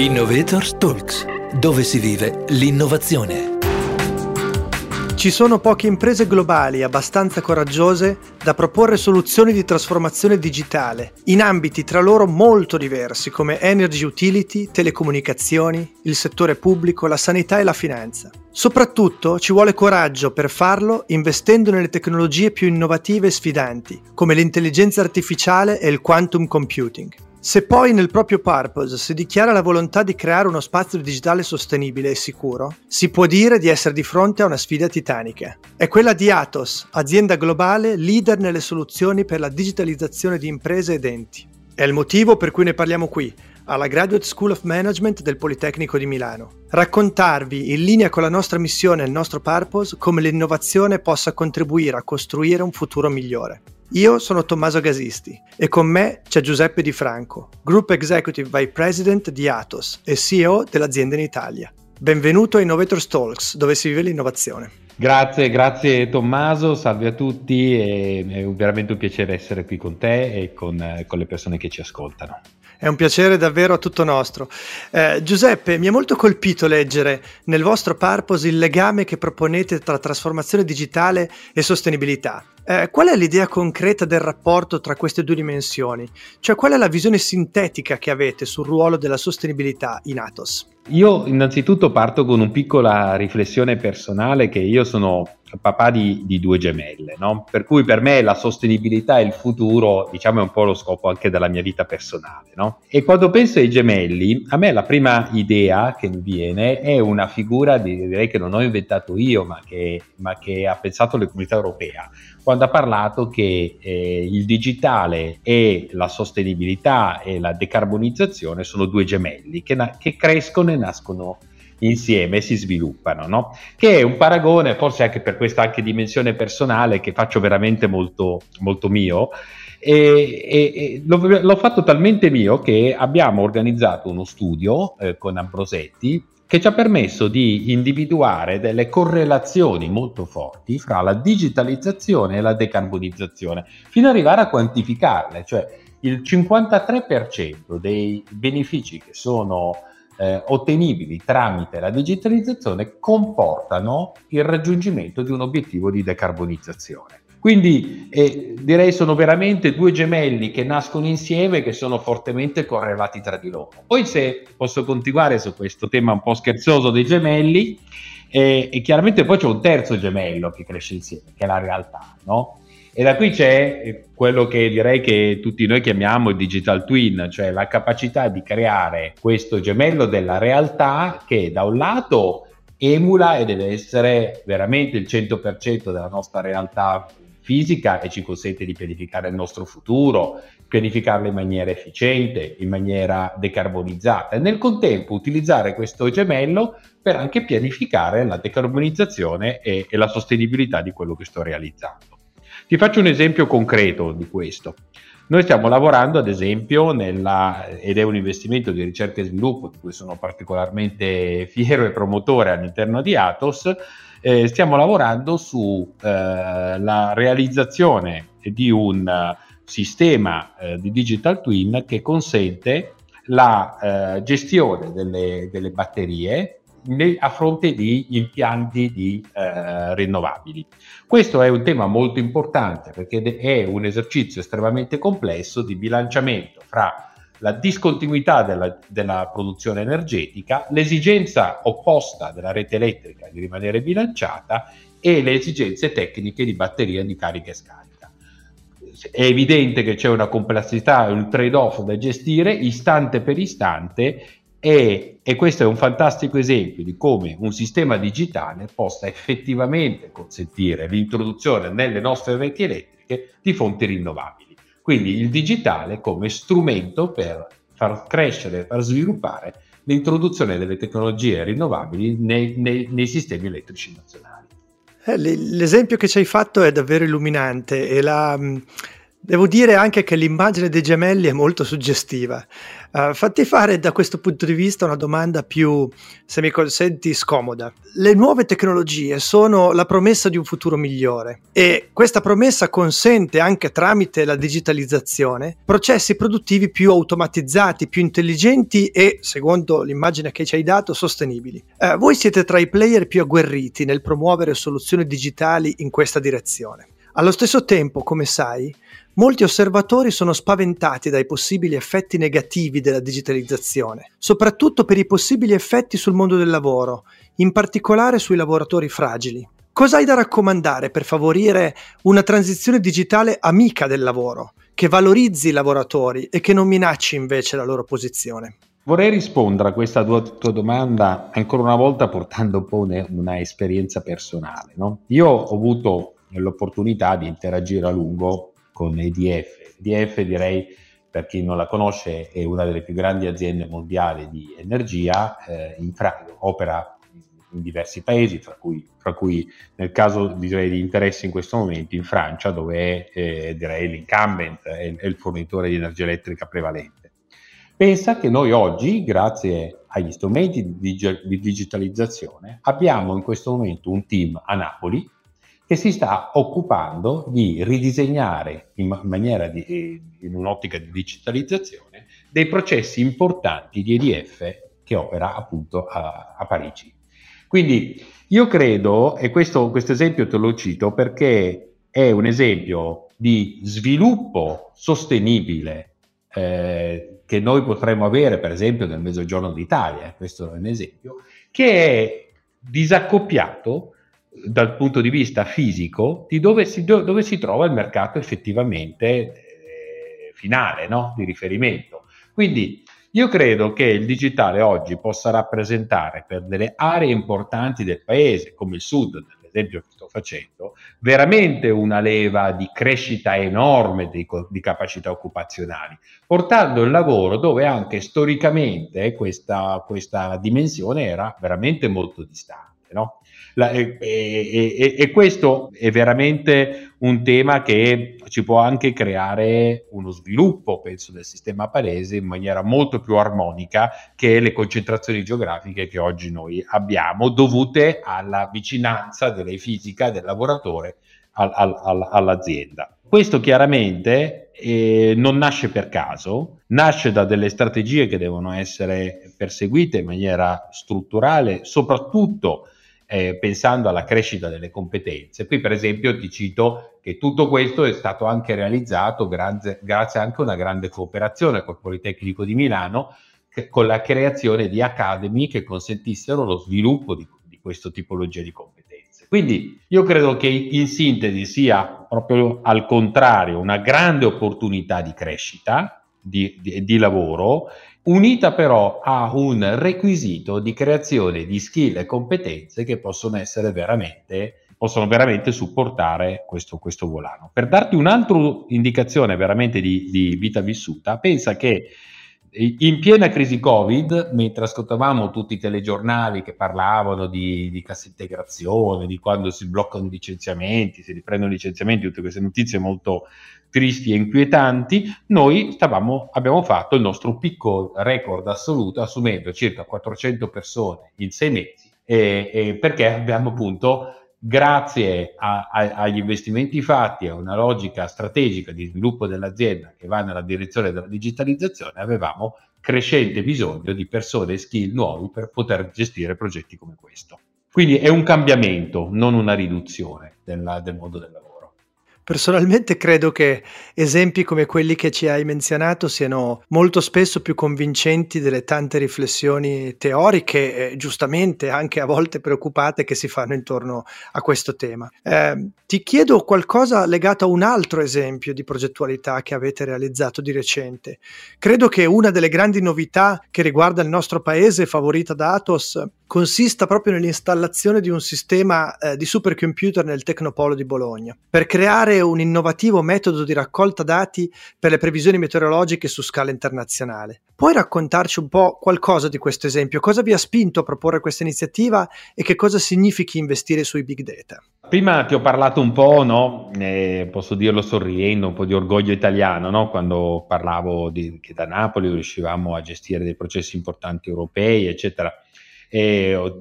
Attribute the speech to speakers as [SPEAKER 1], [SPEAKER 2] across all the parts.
[SPEAKER 1] Innovators Talks, dove si vive l'innovazione.
[SPEAKER 2] Ci sono poche imprese globali abbastanza coraggiose da proporre soluzioni di trasformazione digitale in ambiti tra loro molto diversi come energy utility, telecomunicazioni, il settore pubblico, la sanità e la finanza. Soprattutto ci vuole coraggio per farlo investendo nelle tecnologie più innovative e sfidanti, come l'intelligenza artificiale e il quantum computing. Se poi nel proprio purpose si dichiara la volontà di creare uno spazio digitale sostenibile e sicuro, si può dire di essere di fronte a una sfida titanica. È quella di Atos, azienda globale leader nelle soluzioni per la digitalizzazione di imprese ed enti. È il motivo per cui ne parliamo qui, alla Graduate School of Management del Politecnico di Milano. Raccontarvi, in linea con la nostra missione e il nostro purpose, come l'innovazione possa contribuire a costruire un futuro migliore. Io sono Tommaso Gasisti e con me c'è Giuseppe Di Franco, Group Executive Vice President di Atos e CEO dell'azienda in Italia. Benvenuto a Innovators Talks, dove si vive l'innovazione.
[SPEAKER 3] Grazie, grazie Tommaso, salve a tutti, è veramente un piacere essere qui con te e con, con le persone che ci ascoltano.
[SPEAKER 2] È un piacere davvero tutto nostro. Eh, Giuseppe, mi ha molto colpito leggere nel vostro purpose il legame che proponete tra trasformazione digitale e sostenibilità. Eh, qual è l'idea concreta del rapporto tra queste due dimensioni? Cioè, qual è la visione sintetica che avete sul ruolo della sostenibilità in Atos?
[SPEAKER 3] Io innanzitutto parto con una piccola riflessione personale che io sono papà di, di due gemelle, no? per cui per me la sostenibilità e il futuro diciamo è un po' lo scopo anche della mia vita personale. No? E quando penso ai gemelli, a me la prima idea che mi viene è una figura, direi che non ho inventato io, ma che, ma che ha pensato le comunità europea, quando ha parlato che eh, il digitale e la sostenibilità e la decarbonizzazione sono due gemelli che, na- che crescono e nascono insieme si sviluppano, no? che è un paragone, forse anche per questa anche dimensione personale che faccio veramente molto, molto mio. E, e, e l'ho, l'ho, fatto talmente mio che abbiamo organizzato uno studio eh, con Ambrosetti che ci ha permesso di individuare delle correlazioni molto forti fra la digitalizzazione e la decarbonizzazione, fino ad arrivare a quantificarle, cioè il 53% dei benefici che sono eh, ottenibili tramite la digitalizzazione comportano il raggiungimento di un obiettivo di decarbonizzazione. Quindi eh, direi sono veramente due gemelli che nascono insieme e che sono fortemente correlati tra di loro. Poi se posso continuare su questo tema un po' scherzoso dei gemelli, eh, e chiaramente poi c'è un terzo gemello che cresce insieme, che è la realtà, no? E da qui c'è quello che direi che tutti noi chiamiamo il digital twin, cioè la capacità di creare questo gemello della realtà che da un lato emula e deve essere veramente il 100% della nostra realtà fisica e ci consente di pianificare il nostro futuro, pianificarlo in maniera efficiente, in maniera decarbonizzata e nel contempo utilizzare questo gemello per anche pianificare la decarbonizzazione e, e la sostenibilità di quello che sto realizzando. Ti faccio un esempio concreto di questo. Noi stiamo lavorando ad esempio nella, ed è un investimento di ricerca e sviluppo di cui sono particolarmente fiero e promotore all'interno di Atos, eh, stiamo lavorando sulla eh, realizzazione di un uh, sistema eh, di digital twin che consente la eh, gestione delle, delle batterie a fronte di impianti di eh, rinnovabili. Questo è un tema molto importante perché è un esercizio estremamente complesso di bilanciamento fra la discontinuità della, della, produzione energetica, l'esigenza opposta della rete elettrica di rimanere bilanciata e le esigenze tecniche di batteria di carica e scarica. È evidente che c'è una complessità, un trade-off da gestire istante per istante e, e, questo è un fantastico esempio di come un sistema digitale possa effettivamente consentire l'introduzione nelle nostre reti elettriche di fonti rinnovabili. Quindi il digitale come strumento per far crescere, far sviluppare l'introduzione delle tecnologie rinnovabili nei, nei, nei sistemi elettrici nazionali.
[SPEAKER 2] Eh, l'esempio che ci hai fatto è davvero illuminante e la, Devo dire anche che l'immagine dei gemelli è molto suggestiva. Uh, fatti fare da questo punto di vista una domanda più, se mi consenti, scomoda. Le nuove tecnologie sono la promessa di un futuro migliore e questa promessa consente anche tramite la digitalizzazione processi produttivi più automatizzati, più intelligenti e, secondo l'immagine che ci hai dato, sostenibili. Uh, voi siete tra i player più agguerriti nel promuovere soluzioni digitali in questa direzione. Allo stesso tempo, come sai, molti osservatori sono spaventati dai possibili effetti negativi della digitalizzazione, soprattutto per i possibili effetti sul mondo del lavoro, in particolare sui lavoratori fragili. Cosa hai da raccomandare per favorire una transizione digitale amica del lavoro, che valorizzi i lavoratori e che non minacci invece la loro posizione?
[SPEAKER 3] Vorrei rispondere a questa tua, tua, domanda ancora una volta portando un po' una, una esperienza personale. No? Io ho avuto l'opportunità di interagire a lungo con EDF. EDF direi per chi non la conosce è una delle più grandi aziende mondiali di energia, eh, in Fra- opera in diversi paesi, tra cui, tra cui, nel caso direi di interesse in questo momento in Francia, dove è eh, direi l'incumbent, è, è il fornitore di energia elettrica prevalente. Pensa che noi oggi, grazie agli strumenti di, di digitalizzazione, abbiamo in questo momento un team a Napoli che si sta occupando di ridisegnare in maniera di, in un'ottica di digitalizzazione dei processi importanti di EDF che opera appunto a, a Parigi. Quindi io credo, e questo, questo esempio te lo cito perché è un esempio di sviluppo sostenibile eh, che noi potremmo avere per esempio nel mezzogiorno d'Italia, questo è un esempio, che è disaccoppiato dal punto di vista fisico di dove si, dove si trova il mercato effettivamente eh, finale, no? di riferimento. Quindi io credo che il digitale oggi possa rappresentare per delle aree importanti del paese, come il sud, nell'esempio che sto facendo, veramente una leva di crescita enorme di, di capacità occupazionali, portando il lavoro dove anche storicamente questa, questa dimensione era veramente molto distante. No? La, e, e, e, questo è veramente un tema che ci può anche creare uno sviluppo, penso, del sistema palese in maniera molto più armonica che le concentrazioni geografiche che oggi noi abbiamo, dovute alla vicinanza della fisica del lavoratore al, al, al, all'azienda. Questo chiaramente eh, non nasce per caso, nasce da delle strategie che devono essere perseguite in maniera strutturale, soprattutto eh, pensando alla crescita delle competenze. Qui per esempio ti cito che tutto questo è stato anche realizzato grazie, grazie anche a una grande cooperazione col Politecnico di Milano che, con la creazione di academy che consentissero lo sviluppo di, di questa tipologia di competenze. Quindi io credo che in sintesi sia proprio al contrario una grande opportunità di crescita, di, di, di lavoro unita però a un requisito di creazione di skill e competenze che possono essere veramente possono veramente supportare questo, questo volano. Per darti un'altra indicazione veramente di, di vita vissuta, pensa che in piena crisi Covid, mentre ascoltavamo tutti i telegiornali che parlavano di, di cassa integrazione, di quando si bloccano i licenziamenti, si riprendono i licenziamenti, tutte queste notizie molto tristi e inquietanti, noi stavamo, abbiamo fatto il nostro piccolo record assoluto assumendo circa 400 persone in sei mesi, e, e perché abbiamo appunto grazie a, a, agli investimenti fatti, a una logica strategica di sviluppo dell'azienda che va nella direzione della digitalizzazione, avevamo crescente bisogno di persone e skill nuovi per poter gestire progetti come questo. Quindi è un cambiamento, non una riduzione della, del mondo del lavoro.
[SPEAKER 2] Personalmente credo che esempi come quelli che ci hai menzionato siano molto spesso più convincenti delle tante riflessioni teoriche, e giustamente anche a volte preoccupate, che si fanno intorno a questo tema. Eh, ti chiedo qualcosa legato a un altro esempio di progettualità che avete realizzato di recente. Credo che una delle grandi novità che riguarda il nostro paese, favorita da Atos, consista proprio nell'installazione di un sistema eh, di supercomputer nel Tecnopolo di Bologna, per creare creare un innovativo metodo di raccolta dati per le previsioni meteorologiche su scala internazionale. Puoi raccontarci un po' qualcosa di questo esempio? Cosa vi ha spinto a proporre questa iniziativa e che cosa significhi investire sui big data?
[SPEAKER 3] Prima ti ho parlato un po', no? eh, posso dirlo sorridendo, un po' di orgoglio italiano, no? quando parlavo di, che da Napoli riuscivamo a gestire dei processi importanti europei, eccetera. E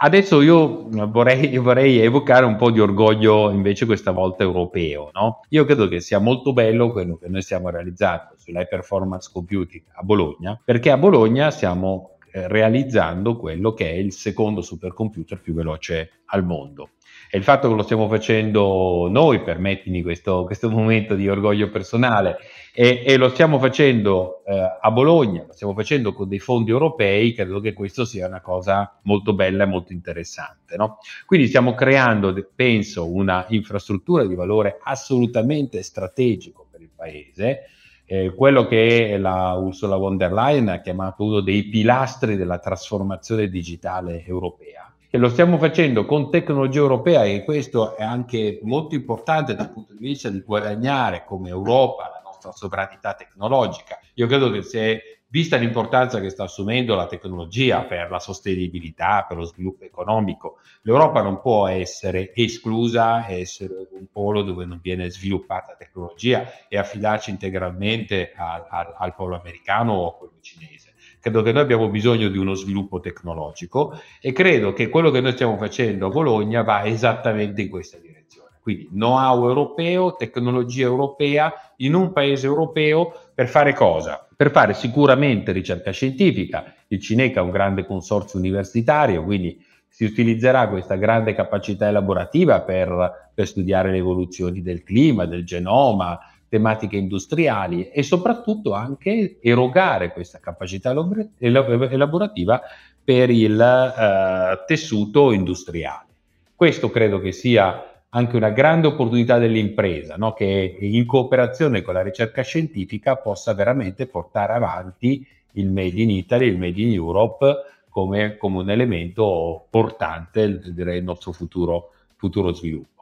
[SPEAKER 3] adesso io vorrei, vorrei, evocare un po' di orgoglio invece questa volta europeo. No? Io credo che sia molto bello quello che noi stiamo realizzando sull'high performance computing a Bologna, perché a Bologna stiamo eh, realizzando quello che è il secondo supercomputer più veloce al mondo. E il fatto che lo stiamo facendo noi, permettimi questo, questo momento di orgoglio personale, e, e lo stiamo facendo eh, a Bologna, lo stiamo facendo con dei fondi europei, credo che questo sia una cosa molto bella e molto interessante. No? Quindi stiamo creando, penso, una infrastruttura di valore assolutamente strategico per il Paese, eh, quello che la Ursula von der Leyen ha chiamato uno dei pilastri della trasformazione digitale europea e lo stiamo facendo con tecnologia europea e questo è anche molto importante dal punto di vista di guadagnare come Europa la nostra sovranità tecnologica. Io credo che se vista l'importanza che sta assumendo la tecnologia per la sostenibilità, per lo sviluppo economico, l'Europa non può essere esclusa, essere un polo dove non viene sviluppata tecnologia e affidarci integralmente al, al, al polo americano o a quello cinese credo che noi abbiamo bisogno di uno sviluppo tecnologico e credo che quello che noi stiamo facendo a Bologna va esattamente in questa direzione. Quindi know-how europeo, tecnologia europea in un paese europeo per fare cosa? Per fare sicuramente ricerca scientifica. Il Cineca è un grande consorzio universitario, quindi si utilizzerà questa grande capacità elaborativa per, per studiare le evoluzioni del clima, del genoma, tematiche industriali e soprattutto anche erogare questa capacità elaborativa per il eh, tessuto industriale. Questo credo che sia anche una grande opportunità dell'impresa, no? che in cooperazione con la ricerca scientifica possa veramente portare avanti il Made in Italy, il Made in Europe come, come un elemento portante del nostro futuro, futuro sviluppo.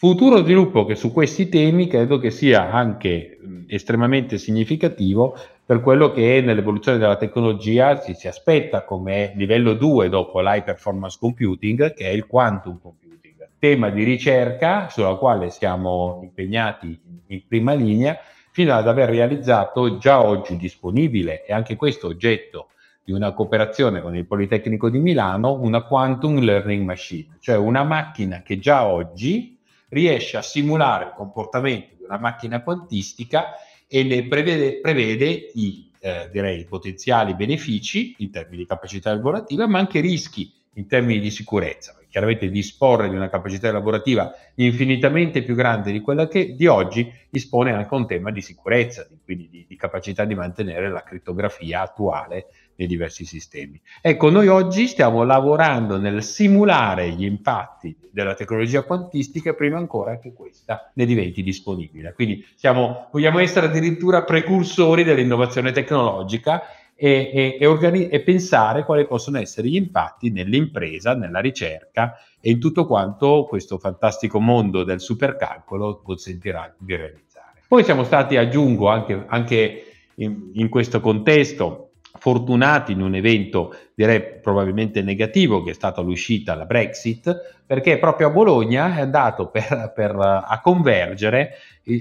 [SPEAKER 3] Futuro sviluppo che su questi temi credo che sia anche estremamente significativo per quello che nell'evoluzione della tecnologia si, si aspetta come livello 2 dopo l'high performance computing, che è il quantum computing. Tema di ricerca sulla quale siamo impegnati in prima linea fino ad aver realizzato già oggi disponibile e anche questo oggetto di una cooperazione con il Politecnico di Milano, una quantum learning machine, cioè una macchina che già oggi riesce a simulare il comportamento di una macchina quantistica e ne prevede, prevede i eh, direi, potenziali benefici in termini di capacità lavorativa, ma anche rischi in termini di sicurezza. Chiaramente disporre di una capacità lavorativa infinitamente più grande di quella che di oggi dispone anche un tema di sicurezza, quindi di, di capacità di mantenere la crittografia attuale nei diversi sistemi. Ecco, noi oggi stiamo lavorando nel simulare gli impatti della tecnologia quantistica prima ancora che questa ne diventi disponibile. Quindi siamo, vogliamo essere addirittura precursori dell'innovazione tecnologica e, e, e, organi- e, pensare quali possono essere gli impatti nell'impresa, nella ricerca e in tutto quanto questo fantastico mondo del supercalcolo consentirà di realizzare. Poi siamo stati, aggiungo anche, anche in, in questo contesto, fortunati in un evento direi probabilmente negativo che è stata l'uscita la Brexit perché proprio a Bologna è andato per, per, a convergere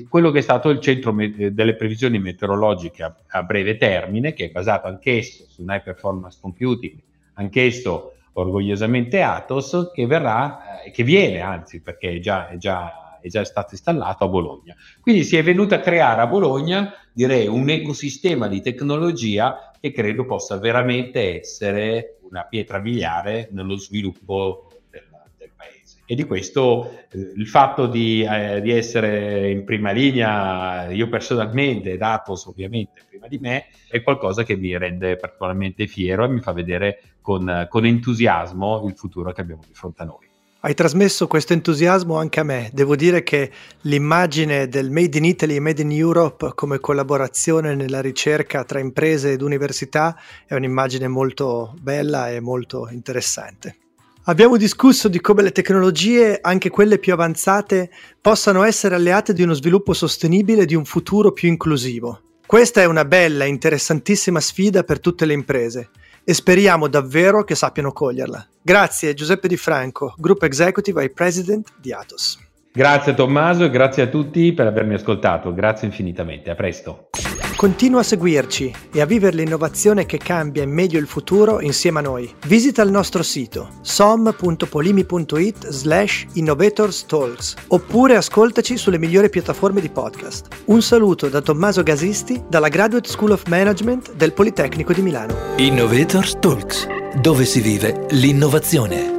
[SPEAKER 3] quello che è stato il centro me- delle previsioni meteorologiche a, a, breve termine che è basato anch'esso su un high performance computing anch'esso orgogliosamente Atos che verrà eh, che viene anzi perché è già, è già è già stato installato a Bologna. Quindi si è venuto a creare a Bologna, direi, un ecosistema di tecnologia che credo possa veramente essere una pietra miliare nello sviluppo del, paese. E di questo eh, il fatto di, eh, di, essere in prima linea, io personalmente, Datos ovviamente prima di me, è qualcosa che mi rende particolarmente fiero e mi fa vedere con, con entusiasmo il futuro che abbiamo di fronte a noi.
[SPEAKER 2] Hai trasmesso questo entusiasmo anche a me. Devo dire che l'immagine del Made in Italy e Made in Europe come collaborazione nella ricerca tra imprese ed università è un'immagine molto bella e molto interessante. Abbiamo discusso di come le tecnologie, anche quelle più avanzate, possano essere alleate di uno sviluppo sostenibile e di un futuro più inclusivo. Questa è una bella e interessantissima sfida per tutte le imprese e speriamo davvero che sappiano coglierla. Grazie Giuseppe Di Franco, Group Executive e President di Atos.
[SPEAKER 3] Grazie Tommaso e grazie a tutti per avermi ascoltato, grazie infinitamente, a presto.
[SPEAKER 2] Continua a seguirci e a vivere l'innovazione che cambia in meglio il futuro insieme a noi. Visita il nostro sito som.polimi.it slash innovatorstalks oppure ascoltaci sulle migliori piattaforme di podcast. Un saluto da Tommaso Gasisti dalla Graduate School of Management del Politecnico di Milano.
[SPEAKER 1] Innovators Talks, dove si vive l'innovazione.